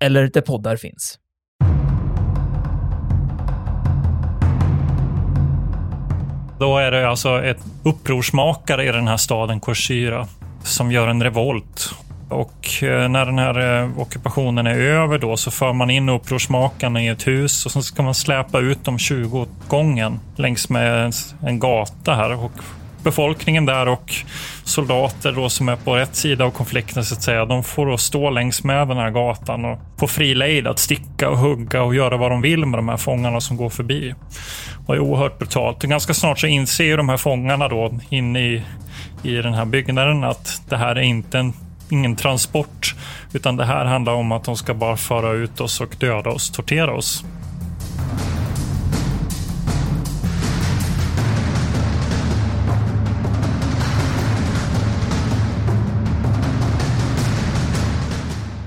eller där poddar finns. Då är det alltså ett upprorsmakare i den här staden Korsyra som gör en revolt. Och eh, när den här eh, ockupationen är över då så för man in upprorsmakarna i ett hus och så ska man släpa ut dem 20 gången längs med en gata här. Och befolkningen där och soldater då som är på rätt sida av konflikten så att säga, de får då stå längs med den här gatan och få fri lejd att sticka och hugga och göra vad de vill med de här fångarna som går förbi. Det är oerhört brutalt. Och ganska snart så inser ju de här fångarna då inne i, i den här byggnaden att det här är inte en ingen transport, utan det här handlar om att de ska bara föra ut oss och döda oss, tortera oss.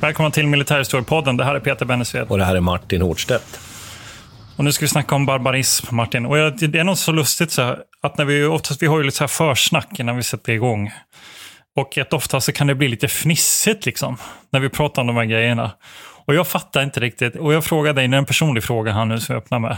Välkomna till Militärhistoriepodden. Det här är Peter Bennesved. Och det här är Martin Hårdstedt. Och nu ska vi snacka om barbarism, Martin. Och det är något så lustigt så här, att när vi oftast vi har ju lite så här försnack innan vi sätter igång. Och att ofta så kan det bli lite fnissigt liksom, när vi pratar om de här grejerna. Och jag fattar inte riktigt. Och jag frågar dig, det är en personlig fråga här nu som jag öppnar med.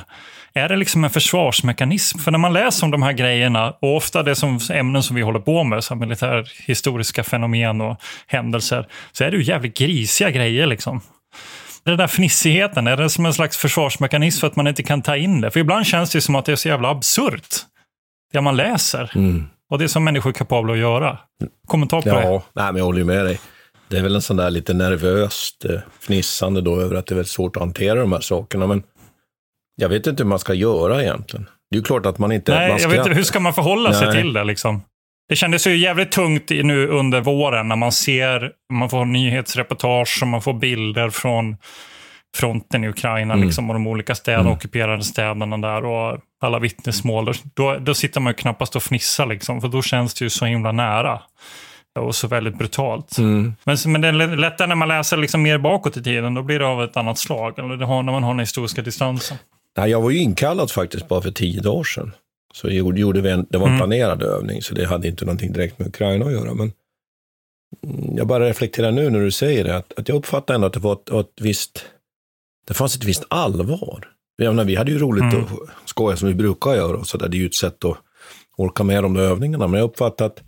Är det liksom en försvarsmekanism? För när man läser om de här grejerna, och ofta det som ämnen som vi håller på med, som militärhistoriska fenomen och händelser, så är det ju jävligt grisiga grejer liksom. Den där fnissigheten, är det som en slags försvarsmekanism för att man inte kan ta in det? För ibland känns det som att det är så jävla absurt, det man läser. Mm. Och det som människor är kapabla att göra. Kommentar på ja, det? Ja, men jag håller ju med dig. Det är väl en sån där lite nervöst eh, fnissande då över att det är väldigt svårt att hantera de här sakerna. Men jag vet inte hur man ska göra egentligen. Det är ju klart att man inte... Nej, man jag vet inte, hur ska man förhålla sig till det liksom? Det kändes ju jävligt tungt nu under våren när man ser, man får nyhetsreportage och man får bilder från fronten i Ukraina mm. liksom, och de olika städerna, mm. ockuperade städerna där och alla vittnesmål. Då, då sitter man ju knappast och fnissar liksom, för då känns det ju så himla nära och så väldigt brutalt. Mm. Men, men det är lättare när man läser liksom mer bakåt i tiden, då blir det av ett annat slag. Eller det har, när man har den historiska distansen. Nej, jag var ju inkallad faktiskt bara för tio dagar sedan. Så gjorde vi en, det var en mm. planerad övning, så det hade inte någonting direkt med Ukraina att göra. Men jag bara reflekterar nu när du säger det, att, att jag uppfattar ändå att det var ett, ett visst, det fanns ett visst allvar. Menar, vi hade ju roligt mm. och skoja som vi brukar göra, och så där. det är ju ett sätt att orka med de där övningarna. Men jag uppfattar att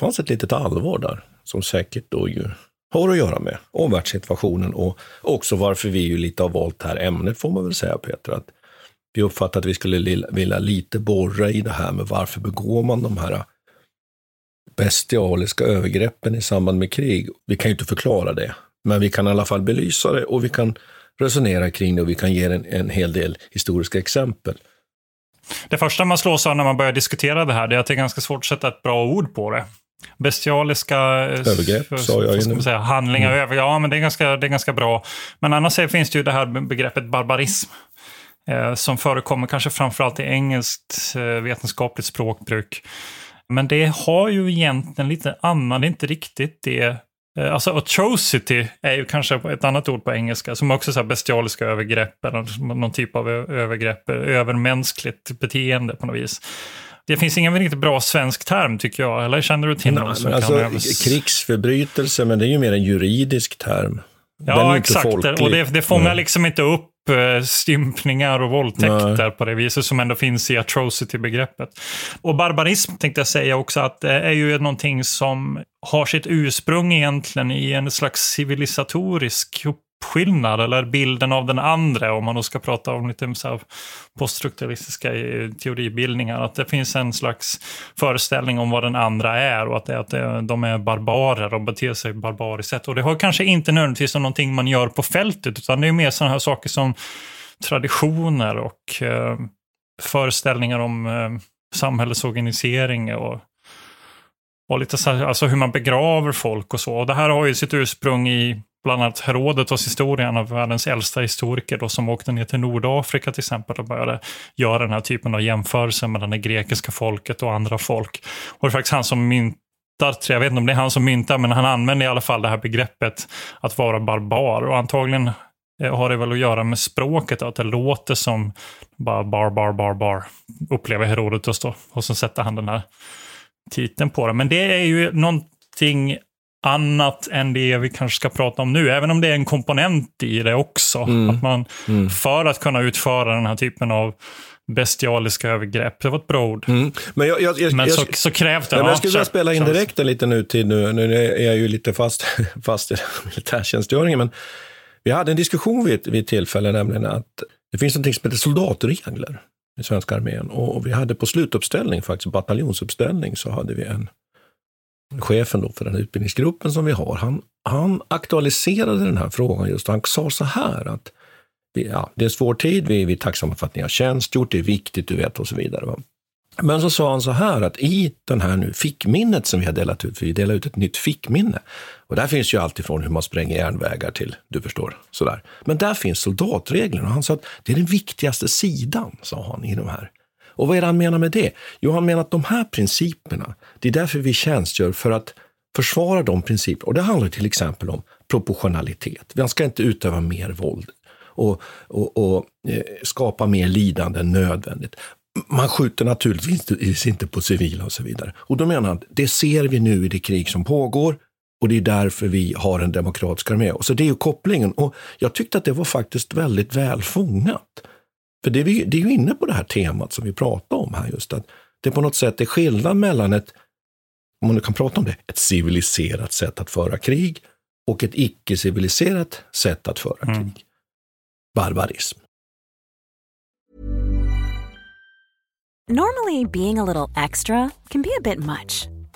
fanns ett litet allvar där, som säkert då ju har att göra med omvärldssituationen och också varför vi ju lite har valt det här ämnet, får man väl säga Peter. Att vi uppfattade att vi skulle vilja lite borra i det här med varför begår man de här bestialiska övergreppen i samband med krig. Vi kan ju inte förklara det, men vi kan i alla fall belysa det och vi kan resonera kring det och vi kan ge en, en hel del historiska exempel. Det första man slås av när man börjar diskutera det här det är att det är ganska svårt att sätta ett bra ord på det. Bestialiska övergrepp, sa jag ju säga, handlingar, mm. ja men det är, ganska, det är ganska bra. Men annars finns det ju det här begreppet barbarism eh, som förekommer kanske framförallt i engelskt eh, vetenskapligt språkbruk. Men det har ju egentligen lite annan, det är inte riktigt det. Eh, alltså atrocity är ju kanske ett annat ord på engelska som också är bestialiska övergrepp eller någon typ av övergrepp, övermänskligt beteende på något vis. Det finns ingen riktigt bra svensk term tycker jag, eller känner du till någon som alltså, kan övers... Krigsförbrytelse, men det är ju mer en juridisk term. Ja, exakt. folklig. Och det, det fångar Nej. liksom inte upp eh, stympningar och våldtäkter Nej. på det viset som ändå finns i atrocity-begreppet. Och barbarism tänkte jag säga också att det är ju någonting som har sitt ursprung egentligen i en slags civilisatorisk skillnad eller bilden av den andra om man då ska prata om lite så här poststrukturalistiska eh, teoribildningar. Att det finns en slags föreställning om vad den andra är och att, det, att eh, de är barbarer och beter sig barbariskt sätt. Och det har kanske inte nödvändigtvis någonting man gör på fältet utan det är mer sådana här saker som traditioner och eh, föreställningar om eh, samhällets organisering och, och lite så här, alltså hur man begraver folk och så. Och det här har ju sitt ursprung i bland annat Herodotos historia, en av världens äldsta historiker då, som åkte ner till Nordafrika till exempel och började göra den här typen av jämförelser mellan det grekiska folket och andra folk. Och det är faktiskt han som myntar, jag vet inte om det är han som myntar, men han använder i alla fall det här begreppet att vara barbar. Och antagligen eh, har det väl att göra med språket, att det låter som bara bar, bar, bar, bar, upplever Herodotos då. Och så sätter han den här titeln på det. Men det är ju någonting annat än det vi kanske ska prata om nu, även om det är en komponent i det också. Mm. Att man, Mm. för att kunna utföra den här typen av bestialiska övergrepp, det var ett bra ord, Mm. Men jag, jag, jag, men så, så krävs det. Men ja, jag skulle vilja spela in direkt en liten nutid nu. Nu är jag ju lite fast, fast i militärtjänstgöringen. Men vi hade en diskussion vid, vid ett tillfälle, nämligen att det finns något som heter soldatregler i svenska armén. Och, och vi hade på slutuppställning, faktiskt bataljonsuppställning, så hade vi en chefen då för den utbildningsgruppen som vi har. Han, han aktualiserade den här frågan just. Han sa så här att ja, det är en svår tid, vi, vi är tacksamma för att ni har tjänstgjort, det är viktigt, du vet och så vidare. Va? Men så sa han så här att i den här nu fickminnet som vi har delat ut, för vi delar ut ett nytt fickminne. Och där finns ju allt ifrån hur man spränger järnvägar till, du förstår, sådär. Men där finns soldatreglerna och han sa att det är den viktigaste sidan, sa han i de här. Och vad är det han menar med det? Jo, han menar att de här principerna, det är därför vi tjänstgör för att försvara de principerna. Och det handlar till exempel om proportionalitet. Man ska inte utöva mer våld och, och, och eh, skapa mer lidande än nödvändigt. Man skjuter naturligtvis inte på civila och så vidare. Och då menar han att det ser vi nu i det krig som pågår och det är därför vi har en demokratisk armé. Och så det är ju kopplingen. Och jag tyckte att det var faktiskt väldigt väl fångat. För det är, vi, det är ju inne på det här temat som vi pratar om här just att det på något sätt är skillnad mellan ett, om man nu kan prata om det, ett civiliserat sätt att föra krig och ett icke-civiliserat sätt att föra Mm. krig. Barbarism. Normally, being a little extra can be a bit much,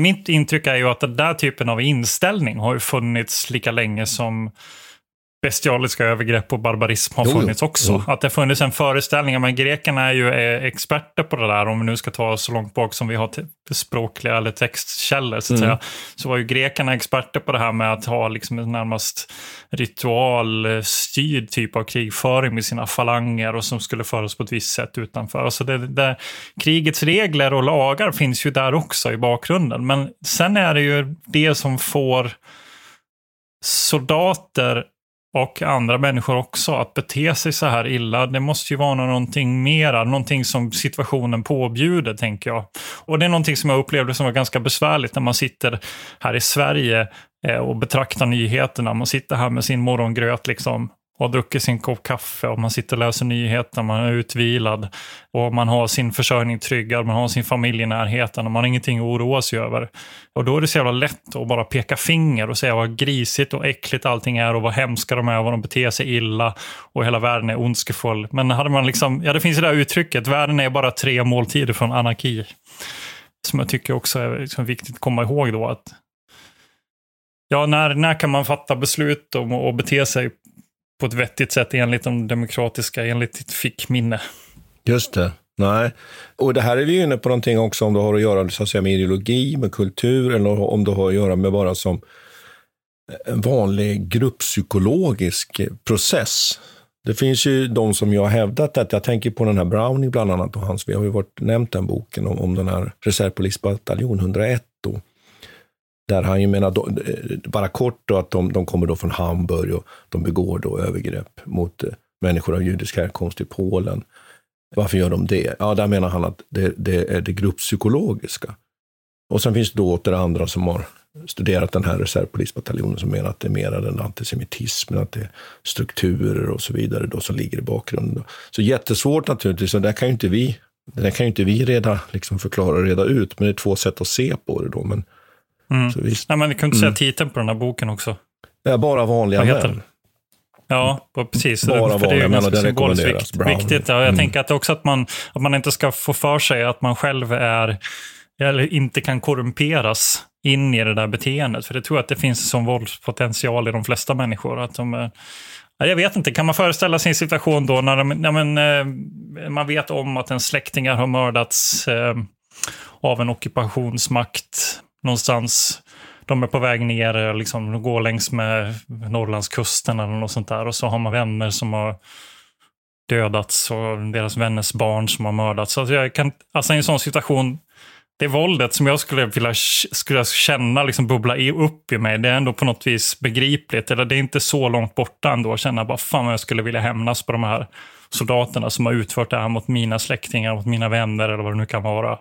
Mitt intryck är ju att den där typen av inställning har funnits lika länge som bestialiska övergrepp och barbarism har Jo, funnits också. Jo. Att det funnits en föreställning, men grekerna är ju eh, experter på det där, om vi nu ska ta så långt bak som vi har språkliga eller textkällor, så att Mm. säga. Så var ju grekerna experter på det här med att ha liksom en närmast ritualstyrd typ av krigföring med sina falanger och som skulle föras på ett visst sätt utanför. Alltså det, det, krigets regler och lagar finns ju där också i bakgrunden. Men sen är det ju det som får soldater och andra människor också att bete sig så här illa. Det måste ju vara någonting mera, någonting som situationen påbjuder, tänker jag. Och det är någonting som jag upplevde som var ganska besvärligt när man sitter här i Sverige eh, och betraktar nyheterna. Man sitter här med sin morgongröt liksom och har druckit sin kopp kaffe och man sitter och läser nyheterna, man är utvilad och man har sin försörjning tryggad, man har sin familj i närheten och man har ingenting att oroa sig över. Och då är det så jävla lätt att bara peka finger och säga vad grisigt och äckligt allting är och vad hemska de är och vad de beter sig illa och hela världen är ondskefull. Men hade man liksom, ja det finns det där uttrycket, världen är bara tre måltider från anarki. Som jag tycker också är liksom viktigt att komma ihåg då att Ja, när, när kan man fatta beslut om att bete sig på ett vettigt sätt enligt de demokratiska, enligt ditt fickminne? Just det. Nej. Och det här är vi inne på någonting också om det har att göra så att säga, med ideologi, med kultur eller om det har att göra med bara som en vanlig grupppsykologisk process. Det finns ju de som jag har hävdat att jag tänker på den här Browning bland annat och hans, vi har ju varit, nämnt den boken om, om den här reservpolisbataljon 101 då. Där han ju menar, då, eh, bara kort då, att de, de kommer då från Hamburg och de begår då övergrepp mot eh, människor av judisk härkomst i Polen. Varför gör de det? Ja, där menar han att det, det är det grupppsykologiska. Och sen finns det då åter andra som har studerat den här reservpolisbataljonen som menar att det är mer den antisemitismen, att det är strukturer och så vidare då som ligger i bakgrunden. Så jättesvårt naturligtvis, och där kan ju inte vi, det där kan ju inte vi reda, liksom förklara och reda ut, men det är två sätt att se på det då. Men, Mm. så visst. Nej, men du kunde säga Mm. titeln på den här boken också. Det är bara vanliga män. Ja, precis. Bara För det är ganska det symboliskt vikt, viktigt. Ja, jag Mm. tänker att också att man, att man inte ska få för sig att man själv är, eller inte kan korrumperas in i det där beteendet. För det tror jag att det finns en sån våldspotential i de flesta människor. Att de, ja, jag vet inte, kan man föreställa sig en situation då när de, ja, men, eh, man vet om att en släktingar har mördats eh, av en ockupationsmakt någonstans. De är på väg ner, liksom, de går längs med Norrlandskusten eller något sånt där. Och så har man vänner som har dödats och deras vänners barn som har mördats. Alltså, jag kan, alltså i en sån situation, det våldet som jag skulle vilja skulle känna liksom bubbla upp i mig, det är ändå på något vis begripligt. Eller det är inte så långt borta ändå att känna bara fan vad jag skulle vilja hämnas på de här soldaterna som har utfört det här mot mina släktingar, mot mina vänner eller vad det nu kan vara.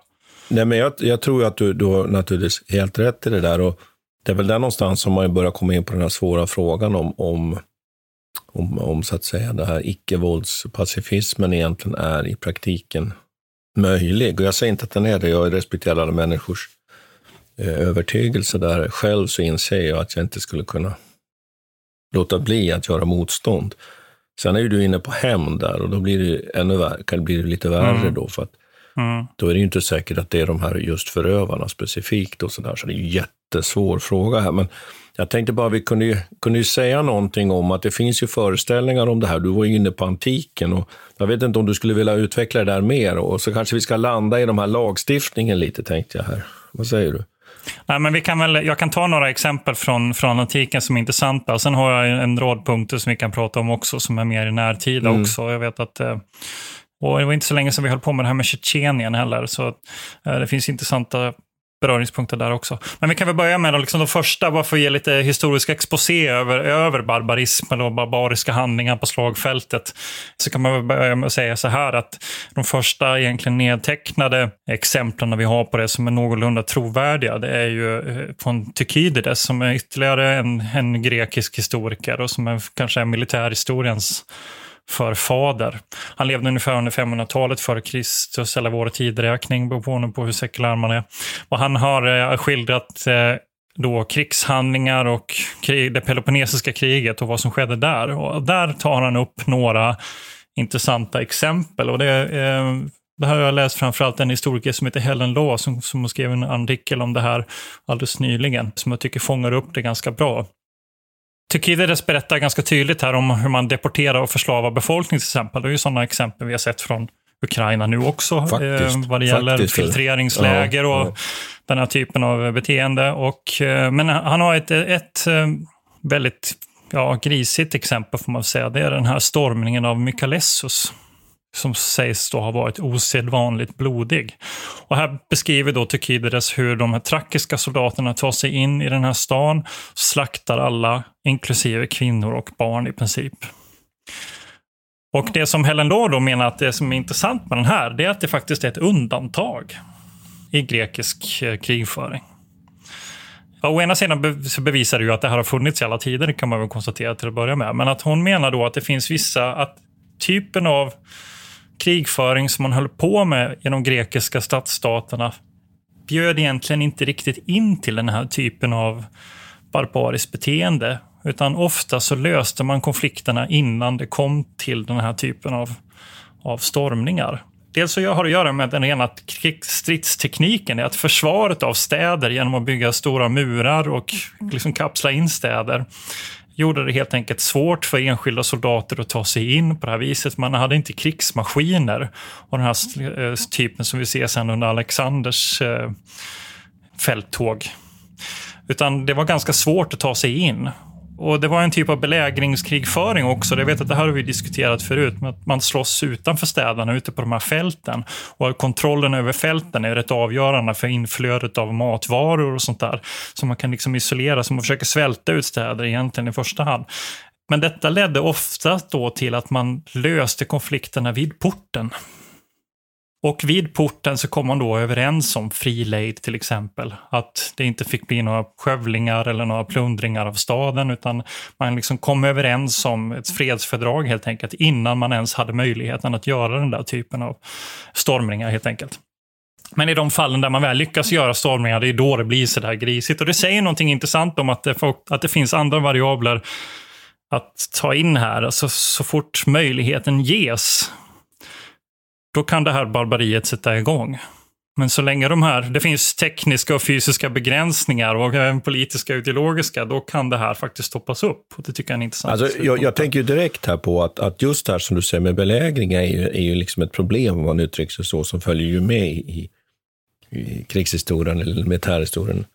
Nej, men jag, jag tror att du, du har naturligtvis helt rätt i det där. Och det är väl där någonstans som man börjar komma in på den här svåra frågan om, om, om, om så att säga, det här icke-våldspacifismen egentligen är i praktiken möjlig. Och jag säger inte att den är det, jag respekterar alla människors eh, övertygelse där. Själv så inser jag att jag inte skulle kunna låta bli att göra motstånd. Sen är ju du inne på hämnd där och då blir det ännu värre, kan det bli lite värre Mm. då. För att Mm. då är det ju inte säkert att det är de här just förövarna specifikt och sådär. Så det är en jättesvår fråga här. Men jag tänkte bara vi kunde ju, kunde ju säga någonting om att det finns ju föreställningar om det här. Du var ju inne på antiken och jag vet inte om du skulle vilja utveckla det där mer och så kanske vi ska landa i de här lagstiftningen lite tänkte jag här. Vad säger du? Nej, men vi kan väl, jag kan ta några exempel från, från antiken som är intressanta. Och sen har jag en rad punkter som vi kan prata om också, som är mer i närtida Mm. också. Jag vet att, eh, och det var inte så länge sedan vi höll på med det här med Tjetjenien heller. Så eh, det finns intressanta beröringspunkter där också. Men vi kan väl börja med då, liksom de första, bara för att ge lite historisk exposé över, över barbarism och barbariska handlingar på slagfältet. Så kan man väl börja med att säga så här att de första egentligen nedtecknade exemplen vi har på det som är någorlunda trovärdiga, det är ju eh, från Tykidides som är ytterligare en, en grekisk historiker och som är, kanske är militärhistoriens förfader. Han levde ungefär under 500-talet före Kristus eller vår tidräkning, beroende på hur sekulär man är. Och han har eh, skildrat eh, då krigshandlingar och krig, det Peloponnesiska kriget och vad som skedde där. Och där tar han upp några intressanta exempel. Och det, eh, det här har jag läst framförallt en historiker som heter Helen Law som, som skrev en artikel om det här alldeles nyligen, som jag tycker fångar upp det ganska bra. Tukidides berättar ganska tydligt här om hur man deporterar och förslavar befolkning till exempel. Det är ju sådana exempel vi har sett från Ukraina nu också. Faktiskt. Eh, vad det gäller Faktiskt. filtreringsläger och ja. den här typen av beteende. Och, eh, men han har ett, ett eh, väldigt ja, grisigt exempel får man säga. Det är den här stormningen av Mykalessus som sägs då ha varit osedvanligt blodig. Och här beskriver då Tukidides hur de här trakiska soldaterna tar sig in i den här stan, slaktar alla, inklusive kvinnor och barn i princip. Och det som Helen Law då menar att det som är intressant med den här, det är att det faktiskt är ett undantag i grekisk eh, krigföring. Ja, å ena sidan så bevisar det ju att det här har funnits i alla tider, det kan man väl konstatera till att börja med. Men att hon menar då att det finns vissa, att typen av krigföring som man höll på med i de grekiska stadsstaterna bjöd egentligen inte riktigt in till den här typen av barbariskt beteende. Utan ofta så löste man konflikterna innan det kom till den här typen av, av stormningar. Dels så har det att göra med den rena stridstekniken, att försvaret av städer genom att bygga stora murar och liksom kapsla in städer gjorde det helt enkelt svårt för enskilda soldater att ta sig in på det här viset. Man hade inte krigsmaskiner och den här eh, typen som vi ser sen under Alexanders eh, fälttåg. Utan det var ganska svårt att ta sig in. Och Det var en typ av belägringskrigföring också. Jag vet att det här har vi diskuterat förut. Men att man slåss utanför städerna, ute på de här fälten. Och kontrollen över fälten är rätt avgörande för inflödet av matvaror och sånt där. Så man kan liksom isolera, sig, man försöker svälta ut städer egentligen i första hand. Men detta ledde ofta då till att man löste konflikterna vid porten. Och vid porten så kom man då överens om fri lejd till exempel. Att det inte fick bli några skövlingar eller några plundringar av staden utan man liksom kom överens om ett fredsfördrag helt enkelt innan man ens hade möjligheten att göra den där typen av stormningar helt enkelt. Men i de fallen där man väl lyckas göra stormningar, det är då det blir så där grisigt. Och det säger någonting intressant om att det, att det finns andra variabler att ta in här. Alltså, så fort möjligheten ges då kan det här barbariet sätta igång. Men så länge de här, det finns tekniska och fysiska begränsningar och även politiska och ideologiska, då kan det här faktiskt stoppas upp. Och det tycker jag är intressant Alltså, jag, jag tänker ju direkt här på att, att just det här som du säger med belägring är ju, är ju liksom ett problem, om man uttrycker sig så, som följer ju med i, i krigshistorien eller militärhistorien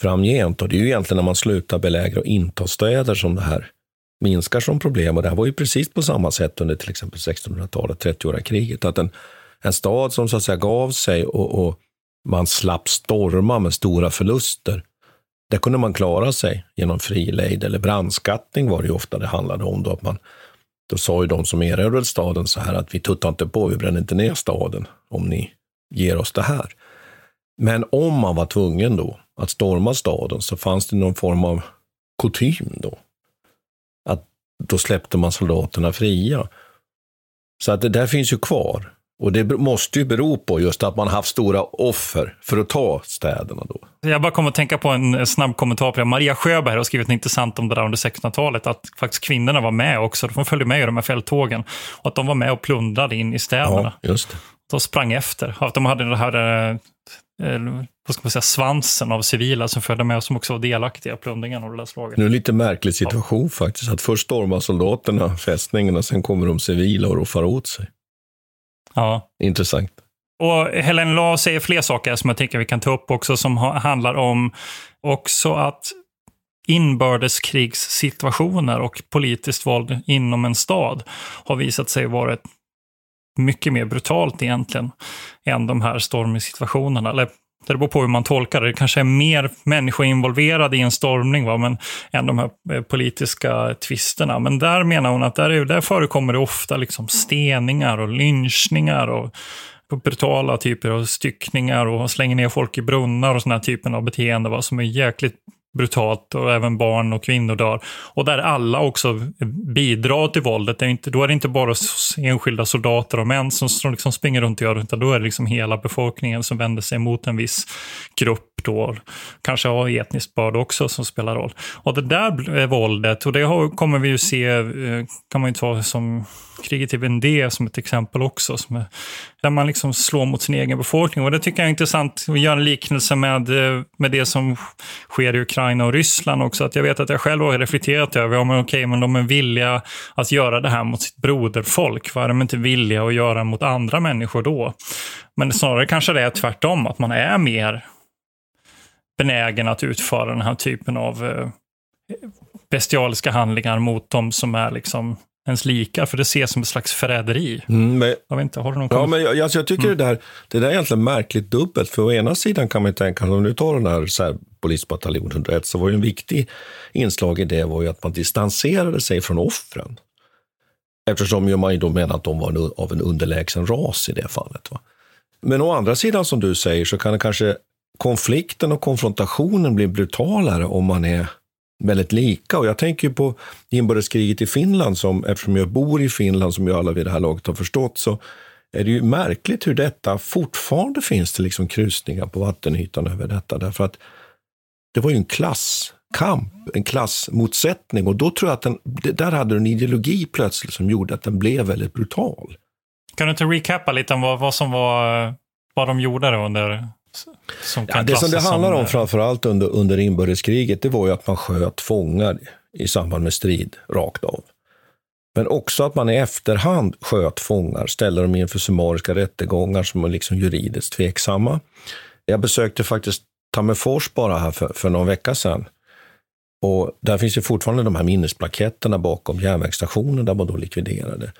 framgent. Och det är ju egentligen när man slutar belägra och inta städer som det här minskar som problem. Och det här var ju precis på samma sätt under till exempel 1600-talet, 30-åriga kriget. Att en, en stad som så att säga gav sig och, och man slapp storma med stora förluster, där kunde man klara sig genom frilejd eller brandskattning var det ju ofta det handlade om. Då, att man, då sa ju de som erövrade staden så här att vi tuttar inte på, vi bränner inte ner staden om ni ger oss det här. Men om man var tvungen då att storma staden så fanns det någon form av kutym då. Då släppte man soldaterna fria. Så att det där finns ju kvar. Och det måste ju bero på just att man haft stora offer för att ta städerna då. Jag bara kommer att tänka på en snabb kommentar på det. Maria Sjöberg har skrivit något intressant om det där under 1600-talet. Att faktiskt kvinnorna var med också. De följde med i de här fälttågen. Och att de var med och plundrade in i städerna. Ja, just det. De sprang efter. Att de hade det här eh, vad ska man säga, svansen av civila som följde med och som också var delaktiga i plundringen av det där slaget. Nu är det en lite märklig situation faktiskt. Att först stormar soldaterna fästningen och sen kommer de civila och roffar åt sig. Ja. Intressant. Och Helen Law säger fler saker som jag tänker vi kan ta upp också som ha, handlar om också att inbördeskrigssituationer och politiskt våld inom en stad har visat sig vara ett mycket mer brutalt egentligen än de här stormsituationerna. Eller det beror på hur man tolkar det. Det kanske är mer människor involverade i en stormning va? Men, än de här eh, politiska tvisterna. Men där menar hon att där, är, där förekommer det ofta liksom steningar och lynchningar och brutala typer av styckningar och slänger ner folk i brunnar och såna här typer av beteende va? som är jäkligt brutalt och även barn och kvinnor dör. Och där alla också bidrar till våldet. Det är inte, då är det inte bara enskilda soldater och män som, som liksom springer runt och gör det, utan då är det liksom hela befolkningen som vänder sig mot en viss grupp då. Kanske har etniskt börd också som spelar roll. Och det där eh, våldet, och det har, kommer vi ju se, eh, kan man ju ta som kriget i Vendée som ett exempel också, som är, där man liksom slår mot sin egen befolkning. Och det tycker jag är intressant att göra en liknelse med, eh, med det som sker i Ukraina och Ryssland också. Att jag vet att jag själv har reflekterat över, ja men okej, men de är villiga att göra det här mot sitt broderfolk. Vad är de inte villiga att göra mot andra människor då? Men snarare kanske det är tvärtom, att man är mer benägen att utföra den här typen av eh, bestialiska handlingar mot de som är liksom ens likar, för det ses som ett slags förräderi. Mm, men, jag vet inte, har du någon ja, men jag, alltså jag tycker mm. det, där, det där är egentligen märkligt dubbelt. För å ena sidan kan man tänka, om du tar den här, så polisbataljon 101, så var ju en viktig inslag i det var ju att man distanserade sig från offren. Eftersom ju man ju då menar att de var av en underlägsen ras i det fallet. Va? Men å andra sidan, som du säger, så kan det kanske konflikten och konfrontationen blir brutalare om man är väldigt lika. Och jag tänker på inbördeskriget i Finland, som, eftersom jag bor i Finland, som ju alla vid det här laget har förstått, så är det ju märkligt hur detta fortfarande finns det liksom krusningar på vattenytan över detta. Därför att det var ju en klasskamp, en klassmotsättning. Och då tror jag att den, där hade du en ideologi plötsligt som gjorde att den blev väldigt brutal. Kan du inte recappa lite om vad, vad som var, vad de gjorde då under som ja, det som det handlar om framförallt under, under inbördeskriget, det var ju att man sköt fångar i samband med strid rakt av. Men också att man i efterhand sköt fångar, ställde dem inför summariska rättegångar som var liksom juridiskt tveksamma. Jag besökte faktiskt Tammerfors bara här för, för någon vecka sedan. Och där finns ju fortfarande de här minnesplaketterna bakom järnvägsstationen där man då likviderade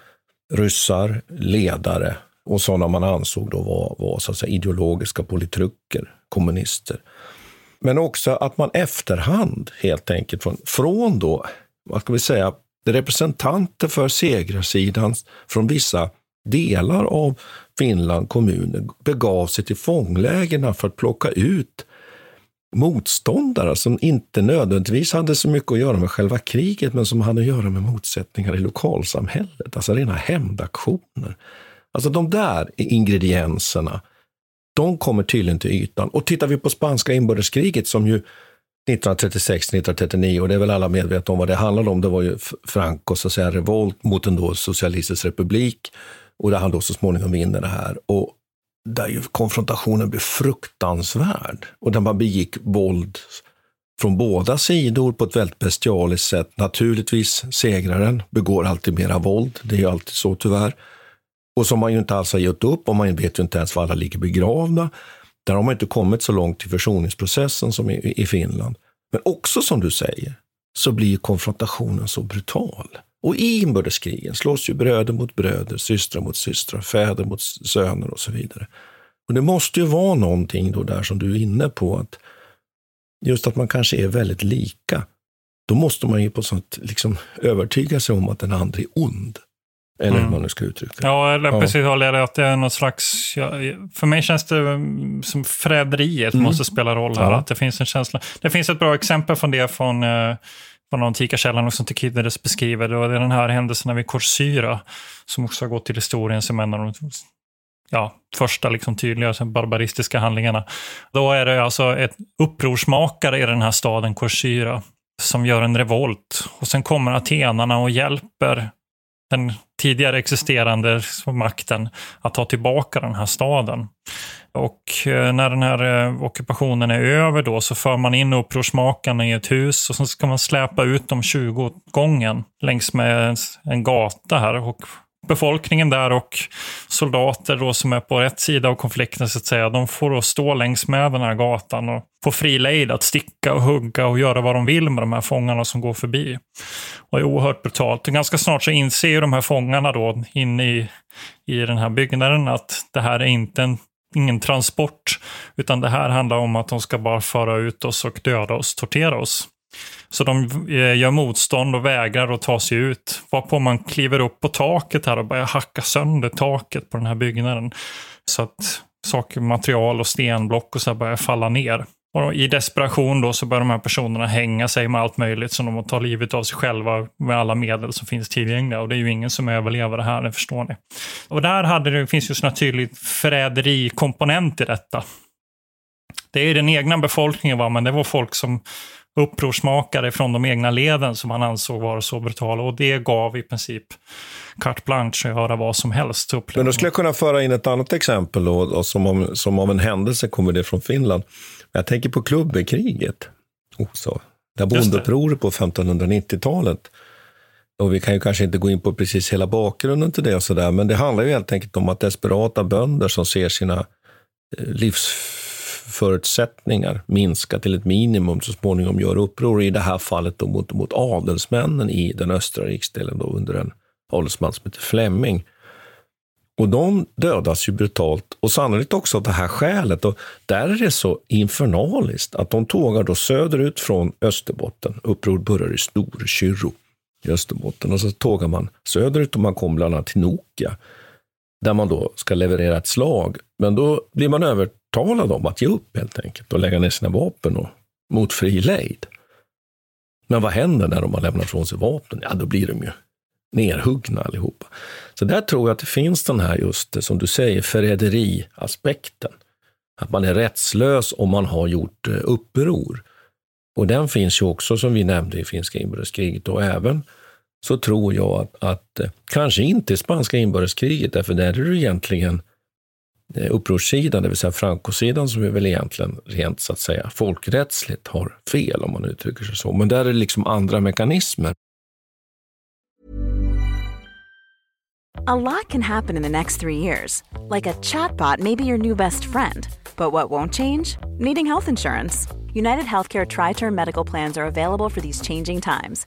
ryssar, ledare och sådana man ansåg då var, var så att säga, ideologiska politruker, kommunister. Men också att man efterhand helt enkelt från, från då, vad ska vi säga, representanter för segrarsidan från vissa delar av Finland, kommuner, begav sig till fånglägren för att plocka ut motståndare som inte nödvändigtvis hade så mycket att göra med själva kriget, men som hade att göra med motsättningar i lokalsamhället, alltså rena hämndaktioner. Alltså de där ingredienserna, de kommer tydligen till ytan. Och tittar vi på spanska inbördeskriget som ju 1936-1939, och det är väl alla medvetna om vad det handlade om, det var ju Francos så säga, revolt mot en då socialistisk republik och där han då så småningom vinner det här. Och där ju konfrontationen blev fruktansvärd och där man begick våld från båda sidor på ett väldigt bestialiskt sätt. Naturligtvis, segraren begår alltid mera våld. Det är ju alltid så tyvärr och som man ju inte alls har gett upp och man vet ju inte ens var alla ligger begravda. Där har man inte kommit så långt i försoningsprocessen som i, i Finland. Men också som du säger, så blir konfrontationen så brutal. Och i inbördeskrigen slåss ju bröder mot bröder, systrar mot systrar, fäder mot söner och så vidare. Och det måste ju vara någonting då där som du är inne på, att just att man kanske är väldigt lika. Då måste man ju på sånt liksom övertyga sig om att den andra är ond. Eller hur mm. man nu ska uttrycka. Ja, eller ja. precis. Håller att det är något slags... Ja, för mig känns det som förräderiet mm. måste spela roll här. Ja. Att det finns en känsla. Det finns ett bra exempel från det från, eh, från antika källan som Tukidides beskriver. Det är den här händelserna vid Korsyra som också har gått till historien som en av de ja, första liksom tydliga barbaristiska handlingarna. Då är det alltså ett upprorsmakare i den här staden Korsyra som gör en revolt. Och sen kommer atenarna och hjälper den tidigare existerande makten att ta tillbaka den här staden. Och eh, när den här eh, ockupationen är över då så för man in upprorsmakarna i ett hus och så ska man släpa ut dem 20 gången längs med en gata här. Och befolkningen där och soldater då som är på rätt sida av konflikten så att säga, de får då stå längs med den här gatan och få fri lejd att sticka och hugga och göra vad de vill med de här fångarna som går förbi. Och det är oerhört brutalt. Och ganska snart så inser ju de här fångarna då inne i, i den här byggnaden att det här är inte en ingen transport, utan det här handlar om att de ska bara föra ut oss och döda oss, tortera oss. Så de eh, gör motstånd och vägrar att ta sig ut. Varpå man kliver upp på taket här och börjar hacka sönder taket på den här byggnaden. Så att saker, material och stenblock och så börjar falla ner. Och I desperation då så börjar de här personerna hänga sig med allt möjligt som de tar livet av sig själva med alla medel som finns tillgängliga. Och det är ju ingen som överlever det här, det förstår ni. Och där hade det, finns ju en tydlig förräderikomponent i detta. Det är den egna befolkningen, va? men det var folk som upprorsmakare från de egna leden som han ansåg vara så brutala. Och det gav i princip carte blanche att göra vad som helst. Men då skulle jag kunna föra in ett annat exempel då, och som, om, som av en händelse kommer det från Finland. Jag tänker på klubbekriget också. Det här bondeupproret på 1590-talet. Och vi kan ju kanske inte gå in på precis hela bakgrunden till det och sådär, men det handlar ju helt enkelt om att desperata bönder som ser sina eh, förutsättningar minska till ett minimum så småningom gör uppror, i det här fallet då mot, mot adelsmännen i den östra riksdelen då under en adelsman som heter Flemming. Och de dödas ju brutalt och sannolikt också av det här skälet. Och där är det så infernaliskt att de tågar då söderut från Österbotten. Uppror börjar i Storkyrro i Österbotten och så tågar man söderut och man kommer bland annat till Nokia där man då ska leverera ett slag. Men då blir man övertalad dem att ge upp helt enkelt och lägga ner sina vapen och, mot fri lejd. Men vad händer när de har lämnat från sig vapnen? Ja, då blir de ju nerhuggna allihopa. Så där tror jag att det finns den här just, eh, som du säger, förräderiaspekten. Att man är rättslös om man har gjort eh, uppror. Och den finns ju också, som vi nämnde, i finska inbördeskriget. Och även så tror jag att, att eh, kanske inte i spanska inbördeskriget, därför där är det egentligen Eh, upprorssidan, det vill säga Franco-sidan, som är väl egentligen rent så att säga folkrättsligt har fel, om man uttrycker sig så. Men där är det liksom andra mekanismer. A lot can happen in the next three years. Like a chatbot may be your new best friend. But what won't change? Needing health insurance. United Healthcare Tri Term Medical Plans are available for these changing times.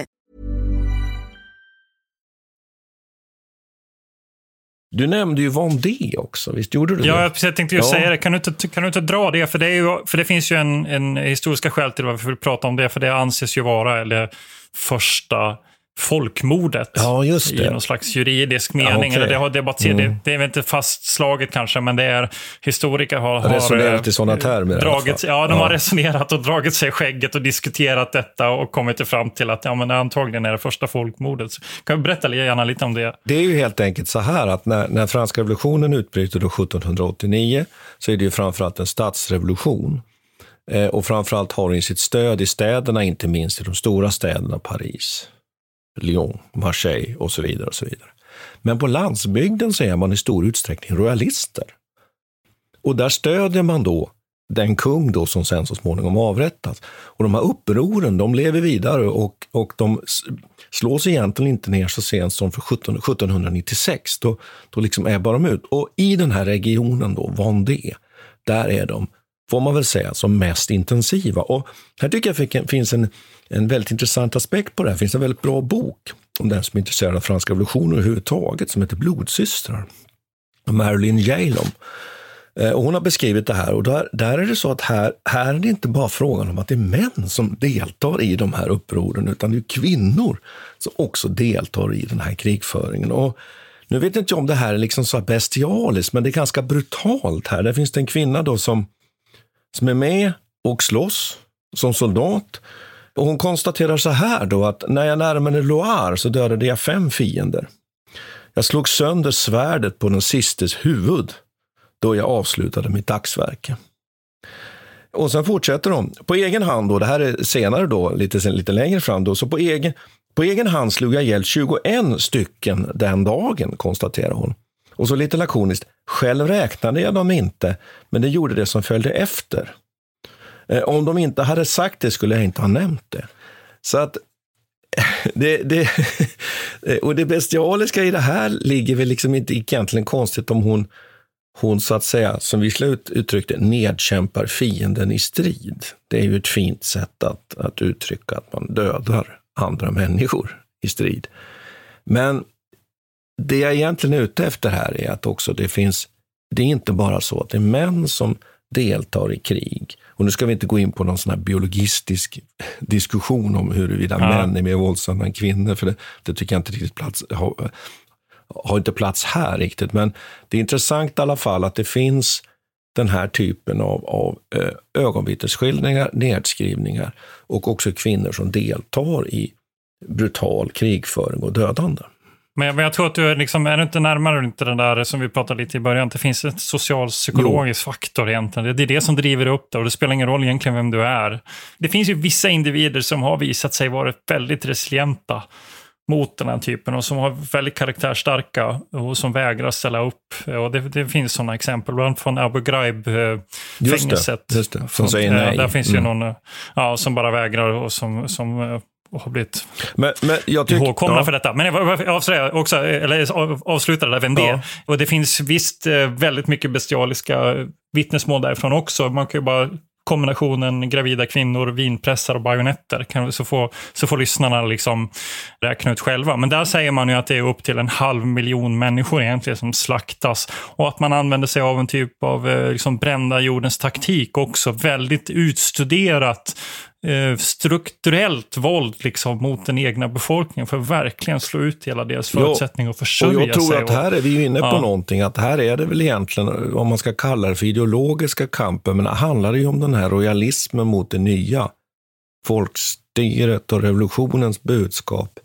Du nämnde ju Vendée också, visst gjorde du det? Ja, jag tänkte ju ja. säga det. Kan du, inte, kan du inte dra det? För det, är ju, för det finns ju en, en historiska skäl till varför vi pratar om det. För det anses ju vara eller första folkmordet ja, just det. i någon slags juridisk mening. Ja, okay. Eller det, har debatterats, mm. det, är väl inte fastslaget kanske, men det är historiker har, har resonerat i sådana termer. Dragit, ja, de ja. har resonerat och dragit sig i skägget och diskuterat detta och kommit fram till att ja, men antagligen är det första folkmordet. Kan du berätta gärna lite om det? Det är ju helt enkelt så här att när, när franska revolutionen utbryter då 1789 så är det ju framförallt en statsrevolution. Eh, och framförallt har den sitt stöd i städerna, inte minst i de stora städerna Paris. Lyon, Marseille och så vidare. och så vidare. Men på landsbygden så är man i stor utsträckning royalister. Och där stödjer man då den kung då som sen så småningom avrättas. Och de här upproren, de lever vidare och, och de slås egentligen inte ner så sent som för 17, 1796. Då, då liksom ebbar de ut. Och i den här regionen då, Vendée, där är de, får man väl säga, som mest intensiva. Och här tycker jag det finns en en väldigt intressant aspekt på det här. Det finns en väldigt bra bok om den som är intresserad av franska revolutionen överhuvudtaget som heter Blodsystrar. Marilyn Jalom. Eh, och hon har beskrivit det här och där, där är det så att här, här är det inte bara frågan om att det är män som deltar i de här upproren, utan det är kvinnor som också deltar i den här krigföringen. Och nu vet inte jag om det här är liksom så bestialiskt, men det är ganska brutalt här. Där finns det en kvinna då som, som är med och slåss som soldat. Och hon konstaterar så här då att när jag närmade Loire så dödade jag fem fiender. Jag slog sönder svärdet på den sistes huvud då jag avslutade mitt dagsverke. Och sen fortsätter hon. På egen hand, då, det här är senare då, lite, lite längre fram, då, så på egen, på egen hand slog jag ihjäl 21 stycken den dagen, konstaterar hon. Och så lite lakoniskt, själv räknade jag dem inte, men det gjorde det som följde efter. Eh, om de inte hade sagt det skulle jag inte ha nämnt det. Så att det, det, och det bestialiska i det här ligger väl liksom inte egentligen konstigt om hon, hon så att säga, som vi slut uttryckte, nedkämpar fienden i strid. Det är ju ett fint sätt att, att uttrycka att man dödar andra människor i strid. Men det jag egentligen är ute efter här är att också det finns, det är inte bara så att det är män som deltar i krig. Och nu ska vi inte gå in på någon sån här biologistisk diskussion om huruvida ja. män är mer våldsamma än kvinnor, för det, det tycker jag inte riktigt plats, har, har inte plats här riktigt. Men det är intressant i alla fall att det finns den här typen av, av eh, ögonvittnesskildringar, nedskrivningar och också kvinnor som deltar i brutal krigföring och dödande. Men, men jag tror att du är, liksom, är du inte närmare inte den där som vi pratade lite i början, det finns en social psykologisk jo. faktor egentligen. Det är det som driver upp det och det spelar ingen roll egentligen vem du är. Det finns ju vissa individer som har visat sig vara väldigt resilienta mot den här typen och som har väldigt karaktärsstarka och som vägrar ställa upp. Och det, det finns sådana exempel, bland annat från Abu Ghraib-fängelset. Just, just det, som säger nej. Där finns mm. ju någon ja, som bara vägrar och som, som och har blivit men, men jag ihågkomna ja. för detta. Men jag avslöjar också, eller avslutar där vem det är. Och det finns visst eh, väldigt mycket bestialiska vittnesmål därifrån också. Man kan ju bara kombinationen gravida kvinnor, vinpressar och bajonetter. så, får, så får lyssnarna liksom räkna ut själva. Men där säger man ju att det är upp till en halv miljon människor egentligen som slaktas. Och att man använder sig av en typ av eh, liksom brända jordens taktik också. Väldigt utstuderat strukturellt våld liksom, mot den egna befolkningen för att verkligen slå ut hela deras förutsättning att försörja sig. Jag tror sig. att här är vi inne på ja. någonting, att här är det väl egentligen, om man ska kalla det för ideologiska kampen, men det handlar ju om den här royalismen mot det nya. Folkstyret och revolutionens budskap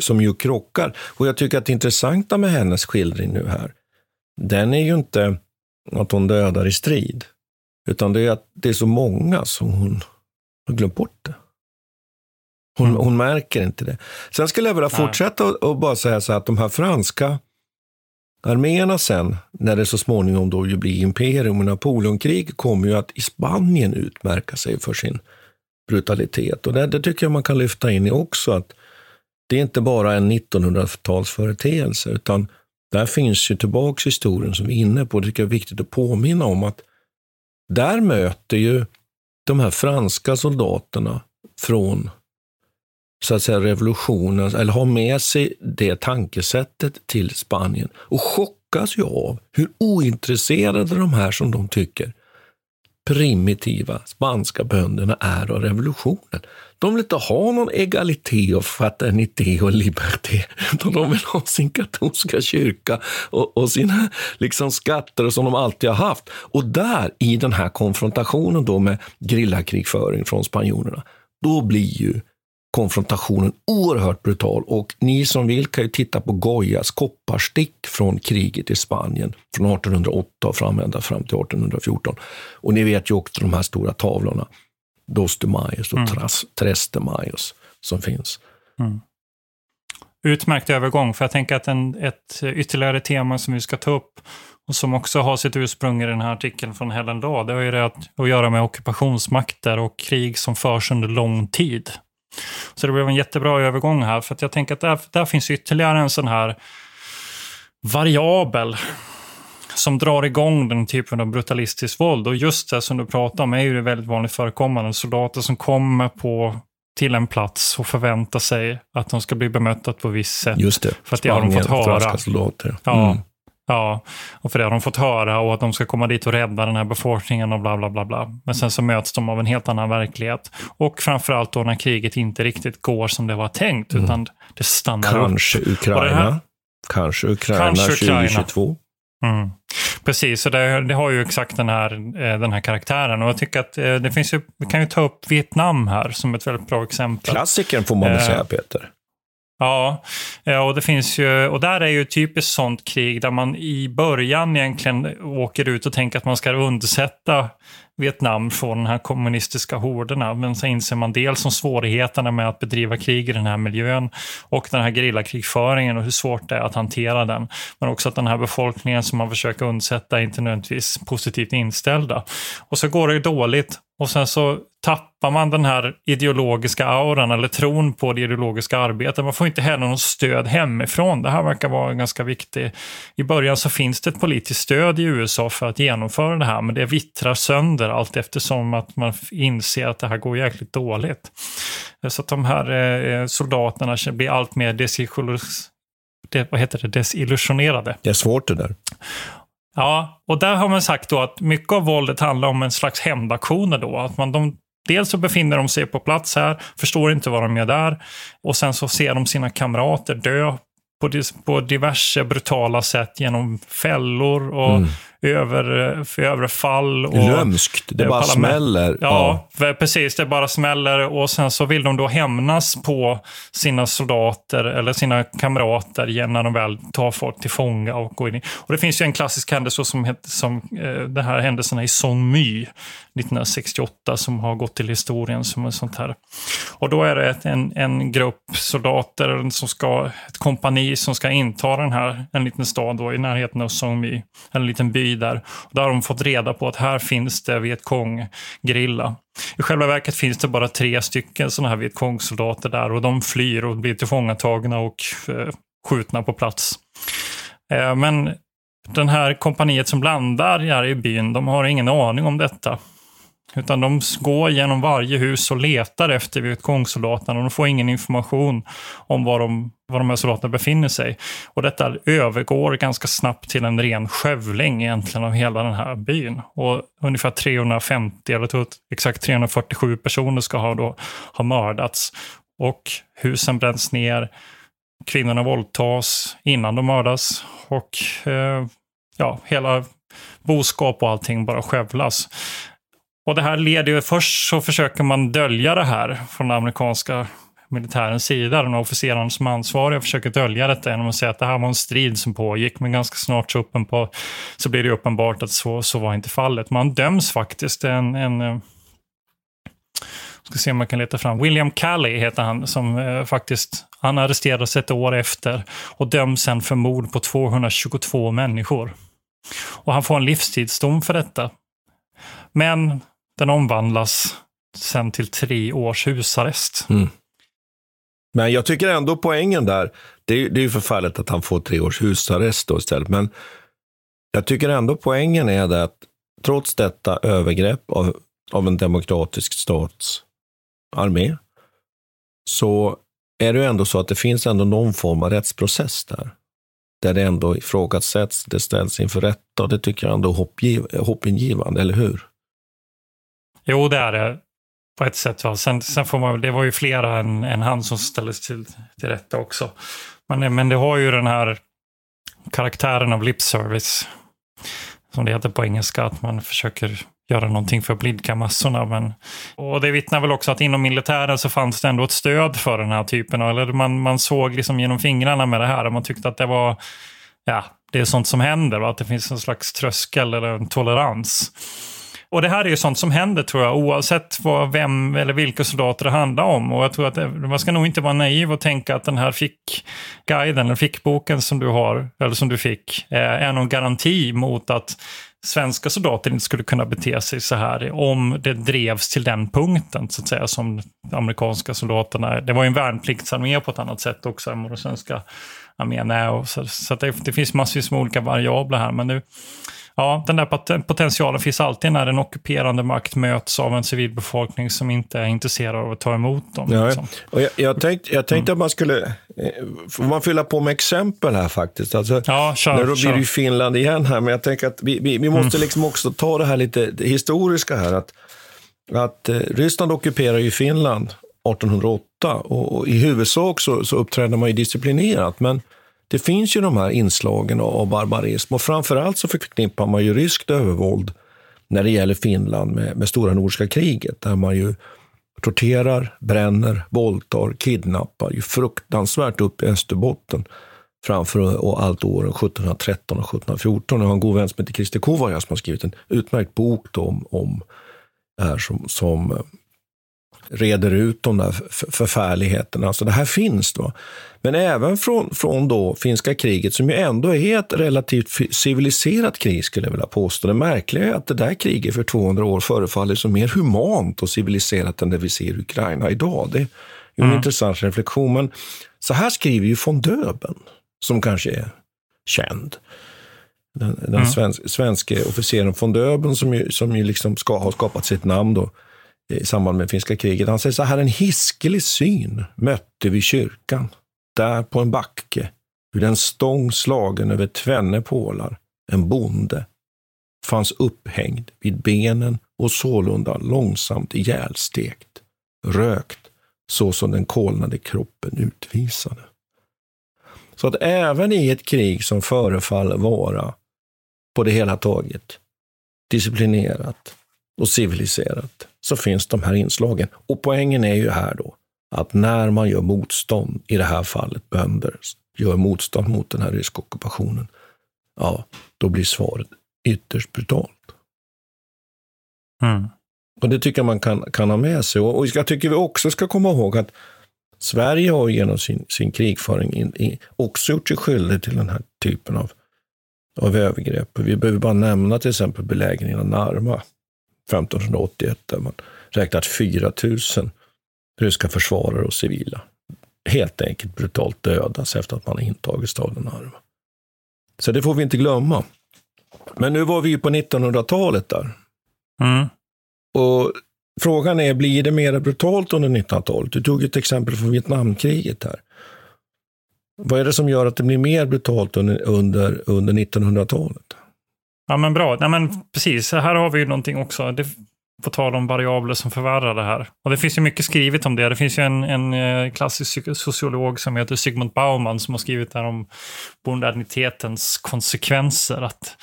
som ju krockar. Och jag tycker att det intressanta med hennes skildring nu här, den är ju inte att hon dödar i strid, utan det är att det är så många som hon har glömt bort det. Hon, hon märker inte det. Sen skulle jag vilja fortsätta och, och bara säga så att de här franska arméerna sen, när det så småningom då ju blir imperium och Napoleonkrig, kommer ju att i Spanien utmärka sig för sin brutalitet. Och det, det tycker jag man kan lyfta in i också, att det är inte bara en 1900-talsföreteelse, utan där finns ju tillbaks historien som vi är inne på. Det tycker jag är viktigt att påminna om att där möter ju de här franska soldaterna från så att säga revolutionen, eller har med sig det tankesättet till Spanien och chockas ju av hur ointresserade de här, som de tycker, primitiva spanska bönderna är av revolutionen. De vill inte ha någon egalité och fraternité och liberté, utan de vill ha sin katolska kyrka och, och sina liksom, skatter som de alltid har haft. Och där, i den här konfrontationen då med grillakrigföring från spanjorerna, då blir ju konfrontationen oerhört brutal och ni som vill kan ju titta på Goyas kopparstick från kriget i Spanien från 1808 och fram ända fram till 1814. Och ni vet ju också de här stora tavlorna, Dos de Mayos och mm. Tres de Mayos som finns. Mm. Utmärkt övergång, för jag tänker att en, ett ytterligare tema som vi ska ta upp och som också har sitt ursprung i den här artikeln från Helen Dahl, det har ju det att, att göra med ockupationsmakter och krig som förs under lång tid. Så det blev en jättebra övergång här, för jag tänker att där, där finns ytterligare en sån här variabel som drar igång den typen av brutalistiskt våld. Och just det som du pratar om är ju det väldigt vanligt förekommande. Soldater som kommer på till en plats och förväntar sig att de ska bli bemötta på visst sätt. Just det. För att det har de fått höra. Soldater. Mm. Ja, och för det har de fått höra och att de ska komma dit och rädda den här befolkningen och bla bla bla. bla. Men sen så möts de av en helt annan verklighet. Och framförallt då när kriget inte riktigt går som det var tänkt, mm. utan det stannar Kanske upp. Ukraina. Här, kanske Ukraina kanske 2022. Mm. Precis, så det, det, har ju exakt den här, eh, den här karaktären. Och jag tycker att eh, det finns ju, vi kan ju ta upp Vietnam här som ett väldigt bra exempel. Klassikern får man väl säga, Peter. Ja, och det finns ju, och där är ju typiskt sånt krig där man i början egentligen åker ut och tänker att man ska undsätta Vietnam från de här kommunistiska horderna. Men så inser man dels om svårigheterna med att bedriva krig i den här miljön och den här gerillakrigföringen och hur svårt det är att hantera den. Men också att den här befolkningen som man försöker undsätta är inte nödvändigtvis positivt inställda. Och så går det dåligt och sen så tappar man den här ideologiska auran eller tron på det ideologiska arbetet. Man får inte heller något stöd hemifrån. Det här verkar vara ganska viktigt. I början så finns det ett politiskt stöd i USA för att genomföra det här, men det vittrar sönder allt eftersom att man inser att det här går jäkligt dåligt. Så att de här eh, soldaterna blir allt mer desillusionerade. Det är svårt det där. Ja, och där har man sagt då att mycket av våldet handlar om en slags hämndaktioner då. Att man, de, dels så befinner de sig på plats här, förstår inte vad de gör där. Och sen så ser de sina kamrater dö på, på diverse brutala sätt genom fällor och mm över, överfall. Och, Lömskt, det bara smäller. Ja, ja, precis. Det bara smäller och sen så vill de då hämnas på sina soldater eller sina kamrater när de väl tar folk till fånga och går in. Och det finns ju en klassisk händelse som, som eh, den här händelserna i Song My 1968 som har gått till historien som en sånt här. Och då är det en, en grupp soldater som ska, ett kompani som ska inta den här, en liten stad då i närheten av Song My, en liten by där. Där har de fått reda på att här finns det Vietkong-grilla. I själva verket finns det bara tre stycken sådana här Vietkong-soldater där och de flyr och blir tillfångatagna och eh, skjutna på plats. Eh, men den här kompaniet som landar här i byn, de har ingen aning om detta. Utan de går genom varje hus och letar efter utgångssoldaterna. de får ingen information om var de, var de här soldaterna befinner sig. Och detta övergår ganska snabbt till en ren skövling egentligen av hela den här byn. Och ungefär 350, eller exakt 347 personer ska ha, då, ha mördats. Och husen bränns ner, kvinnorna våldtas innan de mördas och eh, ja, hela boskap och allting bara skövlas. Och det här leder ju, först så försöker man dölja det här från den amerikanska militärens sida. Den officerarna som är ansvarig försöker dölja detta genom att säga att det här var en strid som pågick, men ganska snart så, uppenbar, så blir det uppenbart att så, så var inte fallet. Man döms faktiskt. En, en eh, ska se om man kan leta fram. William Calley heter han, som eh, faktiskt han arresterades ett år efter och döms sen för mord på 222 människor. Och han får en livstidsdom för detta. Men den omvandlas sen till tre års husarrest. Mm. Men jag tycker ändå poängen där, det är, det är ju förfärligt att han får tre års husarrest då istället, men jag tycker ändå poängen är det att trots detta övergrepp av, av en demokratisk stats armé, så är det ju ändå så att det finns ändå någon form av rättsprocess där. Där det ändå ifrågasätts, det ställs inför rätta och det tycker jag ändå är hoppingivande, eller hur? Jo, det är det på ett sätt. Va? Sen, sen får man, det var ju flera än, än han som ställdes till, till rätta också. Men, eh, men det har ju den här karaktären av lip service, som det heter på engelska, att man försöker göra någonting för att blidka massorna. Men, och det vittnar väl också att inom militären så fanns det ändå ett stöd för den här typen. Eller man, man såg liksom genom fingrarna med det här och man tyckte att det var, ja, det är sånt som händer. Va? Att det finns en slags tröskel eller en tolerans. Och det här är ju sånt som händer tror jag, oavsett vad, vem eller vilka soldater det handlar om. Och jag tror att det, man ska nog inte vara naiv och tänka att den här fickguiden, eller fickboken som du har, eller som du fick, eh, är någon garanti mot att svenska soldater inte skulle kunna bete sig så här om det drevs till den punkten, så att säga, som de amerikanska soldaterna. Det var ju en värnpliktsarmé på ett annat sätt också än vad den svenska armén är. Så, så det, det finns massvis med olika variabler här. Men nu, ja, den där potentialen finns alltid när en ockuperande makt möts av en civilbefolkning som inte är intresserad av att ta emot dem. Ja, liksom. och jag, jag, tänkte, jag tänkte mm. att man skulle, eh, får man fylla på med exempel här faktiskt? Alltså, ja, kör, nu då blir det ju Finland igen här, men jag tänker att vi, vi, vi måste mm. liksom också ta det här lite det historiska här. Att, att eh, Ryssland ockuperar ju Finland 1808 och, och i huvudsak så, så uppträder man ju disciplinerat, men det finns ju de här inslagen av barbarism och framförallt så förknippar man ju ryskt övervåld när det gäller Finland med, med stora nordiska kriget där man ju torterar, bränner, våldtar, kidnappar ju fruktansvärt upp i Österbotten framför och allt åren 1713 och 1714. Jag har en god vän som heter Christer Kovaja som har skrivit en utmärkt bok om, om det här som, som reder ut de där förfärligheterna. Alltså det här finns. Då. Men även från, från då finska kriget, som ju ändå är ett relativt civiliserat krig, skulle jag vilja påstå. Det märkliga är att det där kriget för 200 år förefaller som mer humant och civiliserat än det vi ser i Ukraina idag. Det är en mm. intressant reflektion. Men så här skriver ju von Döben, som kanske är känd. Den, den mm. svensk, svenske officeren von Döben som ju, som ju liksom ska ha skapat sitt namn då, i samband med finska kriget. Han säger så här, en hiskelig syn mötte vi kyrkan, där på en backe, hur en stång slagen över tvenne pålar, en bonde, fanns upphängd vid benen och sålunda långsamt ihjälstekt, rökt, så som den kolnade kroppen utvisade. Så att även i ett krig som förefaller vara på det hela taget disciplinerat och civiliserat så finns de här inslagen. Och poängen är ju här då att när man gör motstånd, i det här fallet bönder, gör motstånd mot den här ryska ockupationen, ja, då blir svaret ytterst brutalt. Mm. Och det tycker jag man kan, kan ha med sig. Och, och jag tycker vi också ska komma ihåg att Sverige har genom sin, sin krigföring in, in, också gjort sig skyldig till den här typen av, av övergrepp. Vi behöver bara nämna till exempel belägringen av Narma 1581 där man räknat 4 000 ryska försvarare och civila helt enkelt brutalt dödas efter att man har intagit staden Narva. Så det får vi inte glömma. Men nu var vi ju på 1900-talet där. Mm. Och frågan är, blir det mer brutalt under 1900-talet? Du tog ett exempel från Vietnamkriget här. Vad är det som gör att det blir mer brutalt under, under, under 1900-talet? Ja, men bra. Nej, men precis, här har vi ju någonting också. Det, på tal om variabler som förvärrar det här. Och det finns ju mycket skrivet om det. Det finns ju en, en eh, klassisk sociolog som heter Sigmund Bauman som har skrivit där om modernitetens konsekvenser. Att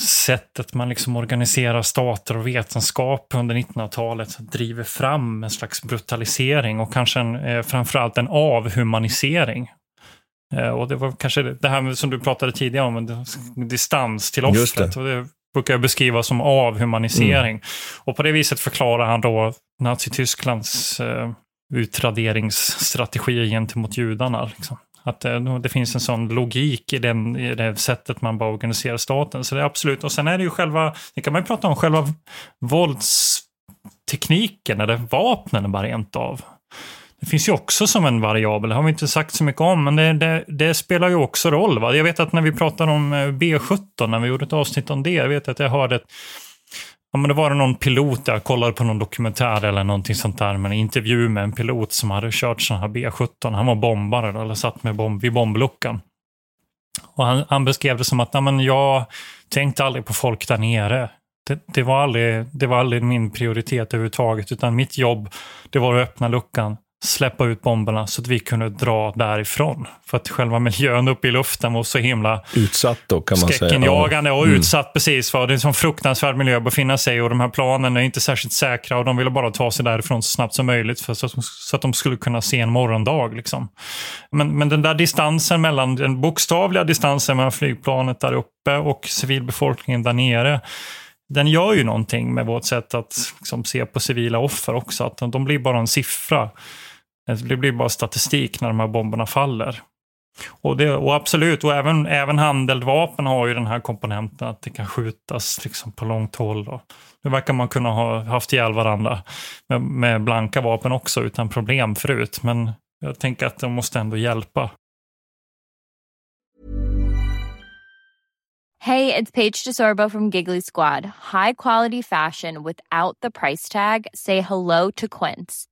sättet man liksom organiserar stater och vetenskap under 1900-talet driver fram en slags brutalisering och kanske en, eh, framförallt en avhumanisering och det var kanske det här som du pratade tidigare om, distans till offret. Och det brukar jag beskriva som avhumanisering. Mm. Och på det viset förklarar han då Nazitysklands eh, utraderingsstrategi gentemot judarna. Liksom. Att eh, det finns en sån logik i, den, i det sättet man bara organiserar staten. Så det är absolut, och sen är det ju själva, det kan man ju prata om, själva våldstekniken eller vapnen bara rent av. Det finns ju också som en variabel, det har vi inte sagt så mycket om, men det, det, det spelar ju också roll. Va? Jag vet att när vi pratade om eh, B17, när vi gjorde ett avsnitt om det, jag vet att jag hörde ett, Ja, men det var någon pilot, jag kollade på någon dokumentär eller någonting sånt där, med en intervju med en pilot som hade kört sån här B17. Han var bombare, då, eller satt med bomb, vid bombluckan. Och han, han beskrev det som att, nej, men jag tänkte aldrig på folk där nere. Det, det, var aldrig, det var aldrig min prioritet överhuvudtaget, utan mitt jobb, det var att öppna luckan, släppa ut bomberna så att vi kunde dra därifrån. För att själva miljön uppe i luften var så himla utsatt då kan man säga. Skräckenjagande och mm. utsatt precis. För det är en sån fruktansvärd miljö att befinna sig i och de här planen är inte särskilt säkra och de ville bara ta sig därifrån så snabbt som möjligt för så, att, så att de skulle kunna se en morgondag. Liksom. Men, men den där distansen mellan, den bokstavliga distansen mellan flygplanet där uppe och civilbefolkningen där nere den gör ju någonting med vårt sätt att liksom, se på civila offer också. Att de blir bara en siffra. Eh, det blir bara statistik när de här bomberna faller. Och, det, och absolut, och även, även handeldvapen har ju den här komponenten att det kan skjutas liksom på långt håll. Då. Nu verkar man kunna ha haft ihjäl varandra med, med blanka vapen också utan problem förut. Men jag tänker att de måste ändå hjälpa. Hej, det är Paige DeSorbo från Giggly Squad. High quality fashion without the price tag. Say hello to Quince.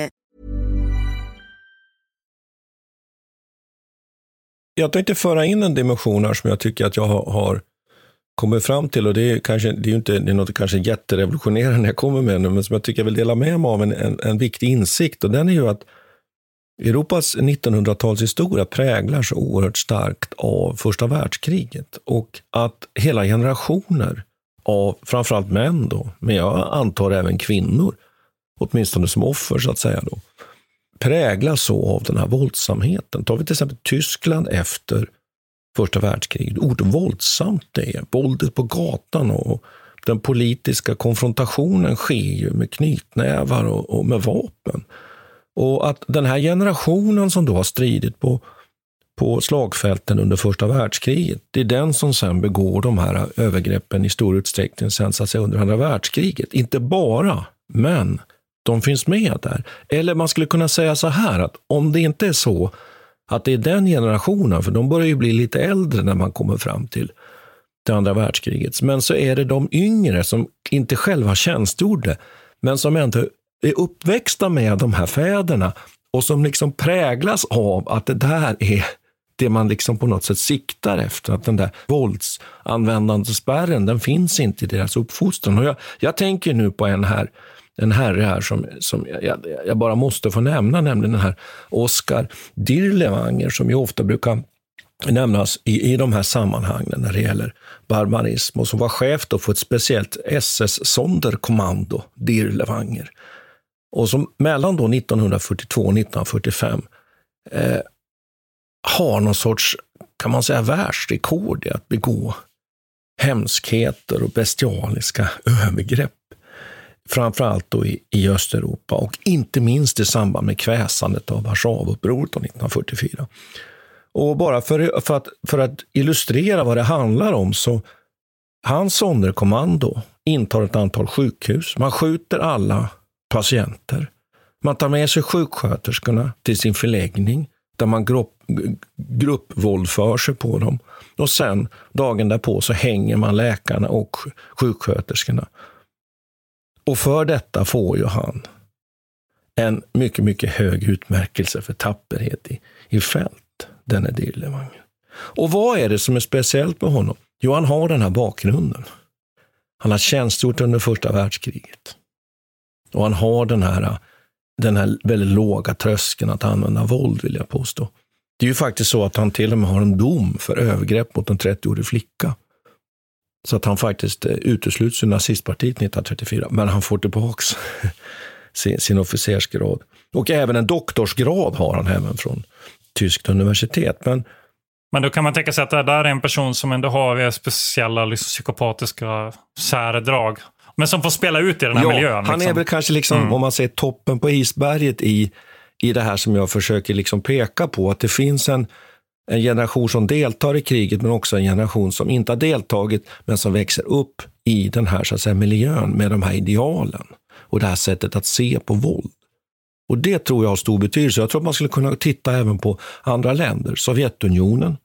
Jag tänkte föra in en dimension här som jag tycker att jag har kommit fram till och det är, kanske, det är inte det är något kanske jätterevolutionerande jag kommer med nu, men som jag tycker jag vill dela med mig av en, en, en viktig insikt och den är ju att Europas 1900-talshistoria präglar så oerhört starkt av första världskriget och att hela generationer av framförallt män då, men jag antar även kvinnor, åtminstone som offer så att säga då, präglas så av den här våldsamheten. Tar vi till exempel Tyskland efter första världskriget, ordet våldsamt det är, våldet på gatan och den politiska konfrontationen sker ju med knytnävar och, och med vapen. Och att den här generationen som då har stridit på, på slagfälten under första världskriget, det är den som sen begår de här övergreppen i stor utsträckning sen så att säga, under andra världskriget. Inte bara, men de finns med där. Eller man skulle kunna säga så här att om det inte är så att det är den generationen, för de börjar ju bli lite äldre när man kommer fram till, det andra världskriget, men så är det de yngre som inte själva tjänstgjorde, men som ändå är uppväxta med de här fäderna och som liksom präglas av att det där är det man liksom på något sätt siktar efter. Att den där våldsanvändande spärren, den finns inte i deras uppfostran. Och jag, jag tänker nu på en här en herre här som, som jag, jag, bara måste få nämna, nämligen den här Oskar Dirlewanger som ju ofta brukar nämnas i, i de här sammanhangen när det gäller barbarism och som var chef då för ett speciellt SS-Sonderkommando, Dirlewanger. Och som mellan då 1942 och 1945 eh, har någon sorts, kan man säga, världsrekord i att begå hemskheter och bestialiska övergrepp framförallt då i, i Östeuropa och inte minst i samband med kväsandet av Warszawaupproret 1944. Och bara för, för, att, för att illustrera vad det handlar om så hans sonderkommando intar ett antal sjukhus. Man skjuter alla patienter. Man tar med sig sjuksköterskorna till sin förläggning där man grupp, gruppvåldför sig på dem. Och sen dagen därpå så hänger man läkarna och sjuksköterskorna och för detta får ju han en mycket, mycket hög utmärkelse för tapperhet i, i fält, denne Dillemang. Och vad är det som är speciellt med honom? Jo, han har den här bakgrunden. Han har tjänstgjort under första världskriget. Och han har den här, den här väldigt låga tröskeln att använda våld, vill jag påstå. Det är ju faktiskt så att han till och med har en dom för övergrepp mot en 30-årig flicka. Så att han faktiskt eh, utesluts ur nazistpartiet 1934, men han får tillbaks sin, sin officersgrad. Och även en doktorsgrad har han även från tyskt universitet. Men, men då kan man tänka sig att det där är en person som ändå har speciella liksom, psykopatiska särdrag. Men som får spela ut i den här ja, miljön. Liksom. Han är liksom. väl kanske, liksom, mm. om man säger toppen på isberget i, i det här som jag försöker liksom peka på. Att det finns en, en generation som deltar i kriget, men också en generation som inte har deltagit, men som växer upp i den här så att säga, miljön med de här idealen och det här sättet att se på våld. Och Det tror jag har stor betydelse. Jag tror att man skulle kunna titta även på andra länder. Sovjetunionen,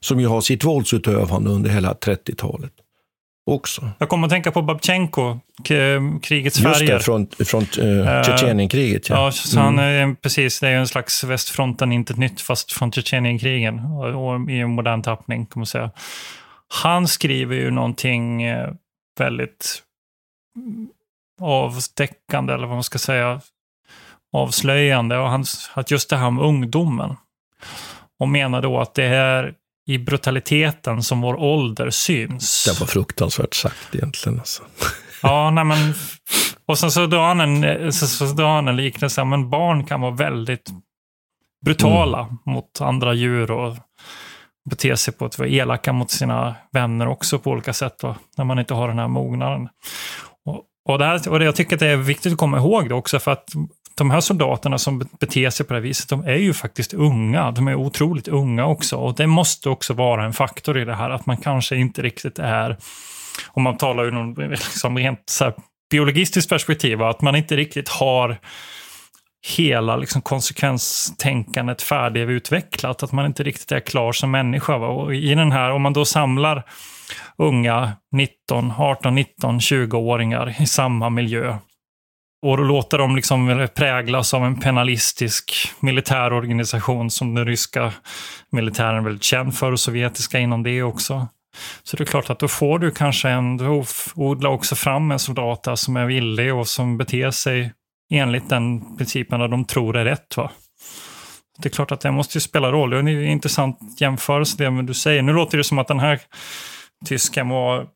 som ju har sitt våldsutövande under hela 30-talet också. Jag kommer att tänka på Babchenko, krigets färger. Just det, från, från uh, Tjetjenienkriget. Ja. ja, så mm. han är, precis, det är en slags västfronten, inte ett nytt, fast från Tjetjenienkrigen och, i en modern tappning, kan man säga. Han skriver ju någonting väldigt avstäckande, eller vad man ska säga, avslöjande. Och hans, att just det här med ungdomen. Och menar då att det är i brutaliteten som vår ålder syns. Det var fruktansvärt sagt egentligen. Alltså. Ja, nej men... Och sen så drar han en, så, så drar han en liknelse. Men barn kan vara väldigt brutala mm. mot andra djur och bete sig på ett vara elaka mot sina vänner också på olika sätt. Då, när man inte har den här mognaden. Och, och, det här, och det, jag tycker att det är viktigt att komma ihåg det också, för att de här soldaterna som beter sig på det här viset, de är ju faktiskt unga. De är otroligt unga också. Och det måste också vara en faktor i det här, att man kanske inte riktigt är, om man talar ur någon liksom rent så här, biologistiskt perspektiv, att man inte riktigt har hela liksom, konsekvenstänkandet färdigutvecklat. Att man inte riktigt är klar som människa. Va? Och i den här, om man då samlar unga 19, 18, 19, 20-åringar i samma miljö och låta dem liksom präglas av en penalistisk militärorganisation som den ryska militären är väldigt känd för och sovjetiska inom det också. Så det är klart att då får du kanske en, du odlar också fram en soldat som är villig och som beter sig enligt den principen att de tror är rätt. Va? Det är klart att det måste ju spela roll. Det är en intressant jämförelse det du säger. Nu låter det som att den här tysken var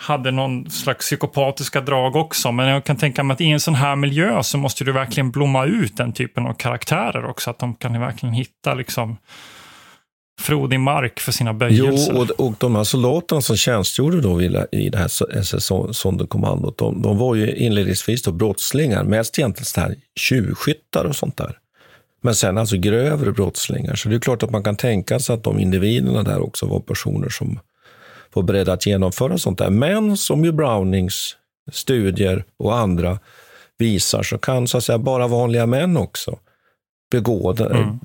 hade någon slags psykopatiska drag också. Men jag kan tänka mig att i en sån här miljö så måste du verkligen blomma ut den typen av karaktärer också. Att de kan verkligen hitta liksom frodig mark för sina böjelser. Jo, och, och de här soldaterna som tjänstgjorde då i det här SS-sonderkommandot, de, de var ju inledningsvis då brottslingar, mest egentligen så här tjuvskyttar och sånt där. Men sen alltså grövre brottslingar. Så det är klart att man kan tänka sig att de individerna där också var personer som var beredda att genomföra sånt där. Men som ju Brownings studier och andra visar så kan så att säga bara vanliga män också begå mm.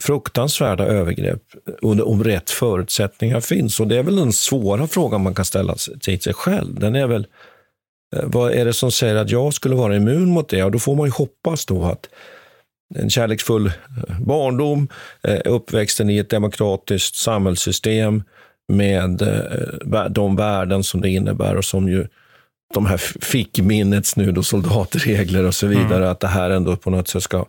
fruktansvärda övergrepp om rätt förutsättningar finns. Och det är väl den svåra frågan man kan ställa till sig själv. Den är väl, eh, vad är det som säger att jag skulle vara immun mot det? Ja, då får man ju hoppas då att en kärleksfull eh, barndom, uppväxten i ett demokratiskt samhällssystem, med eh, de värden som det innebär och som ju de här fick minnets nu då soldatregler och så vidare, mm. att det här ändå på något sätt ska,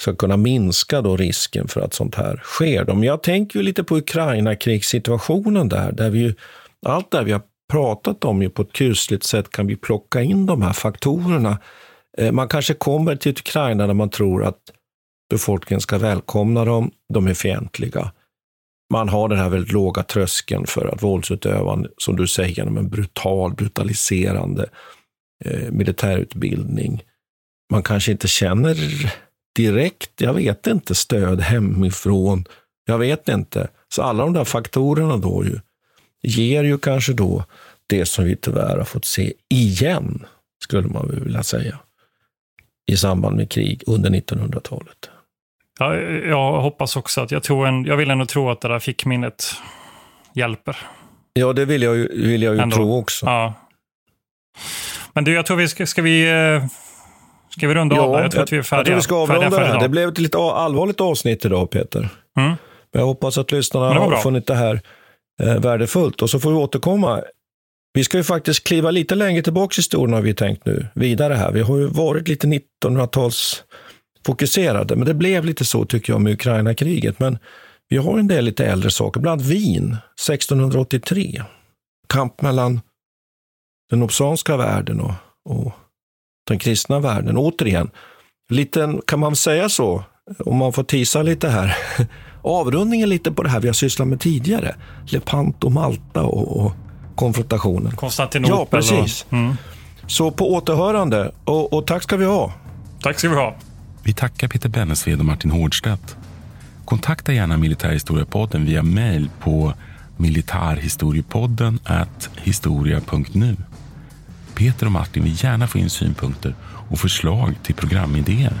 ska kunna minska då risken för att sånt här sker. Men jag tänker ju lite på Ukraina-krigssituationen där, där vi ju, allt det vi har pratat om ju på ett kusligt sätt kan vi plocka in de här faktorerna. Eh, man kanske kommer till Ukraina där man tror att befolkningen ska välkomna dem, de är fientliga man har den här väldigt låga tröskeln för att våldsutövande, som du säger, genom en brutal, brutaliserande eh, militärutbildning. Man kanske inte känner direkt, jag vet inte, stöd hemifrån. Jag vet inte. Så alla de där faktorerna då ju, ger ju kanske då det som vi tyvärr har fått se igen, skulle man vilja säga, i samband med krig under 1900-talet. Ja, jag hoppas också att jag tror en, jag vill ändå tro att det där fickminnet hjälper. Ja, det vill jag ju, vill jag ju ändå. tro också. Ja. Men du, jag tror vi ska, ska vi eh, Ska vi runda ja, av där? Jag tror att vi är färdiga. Jag tror vi ska avrunda det här. Det blev ett lite allvarligt avsnitt idag, Peter. Mm. Men jag hoppas att lyssnarna har funnit det här eh, värdefullt. Och så får vi återkomma. Vi ska ju faktiskt kliva lite längre tillbaka i historien har vi tänkt nu, vidare här. Vi har ju varit lite 1900-tals fokuserade. Men det blev lite så tycker jag med Ukraina-kriget. Men vi har en del lite äldre saker, bland annat Wien 1683. Kamp mellan den obsanska världen och, och den kristna världen. Återigen, liten, kan man säga så, om man får tisa lite här, avrundningen lite på det här vi har sysslat med tidigare. Lepanto, Malta och, och konfrontationen. Konstantinopel. Ja, precis. Mm. Så på återhörande och, och tack ska vi ha. Tack ska vi ha. Vi tackar Peter Bennesved och Martin Hårdstedt. Kontakta gärna Militärhistoriepodden via mejl på militarhistoriepodden historia.nu. Peter och Martin vill gärna få in synpunkter och förslag till programidéer.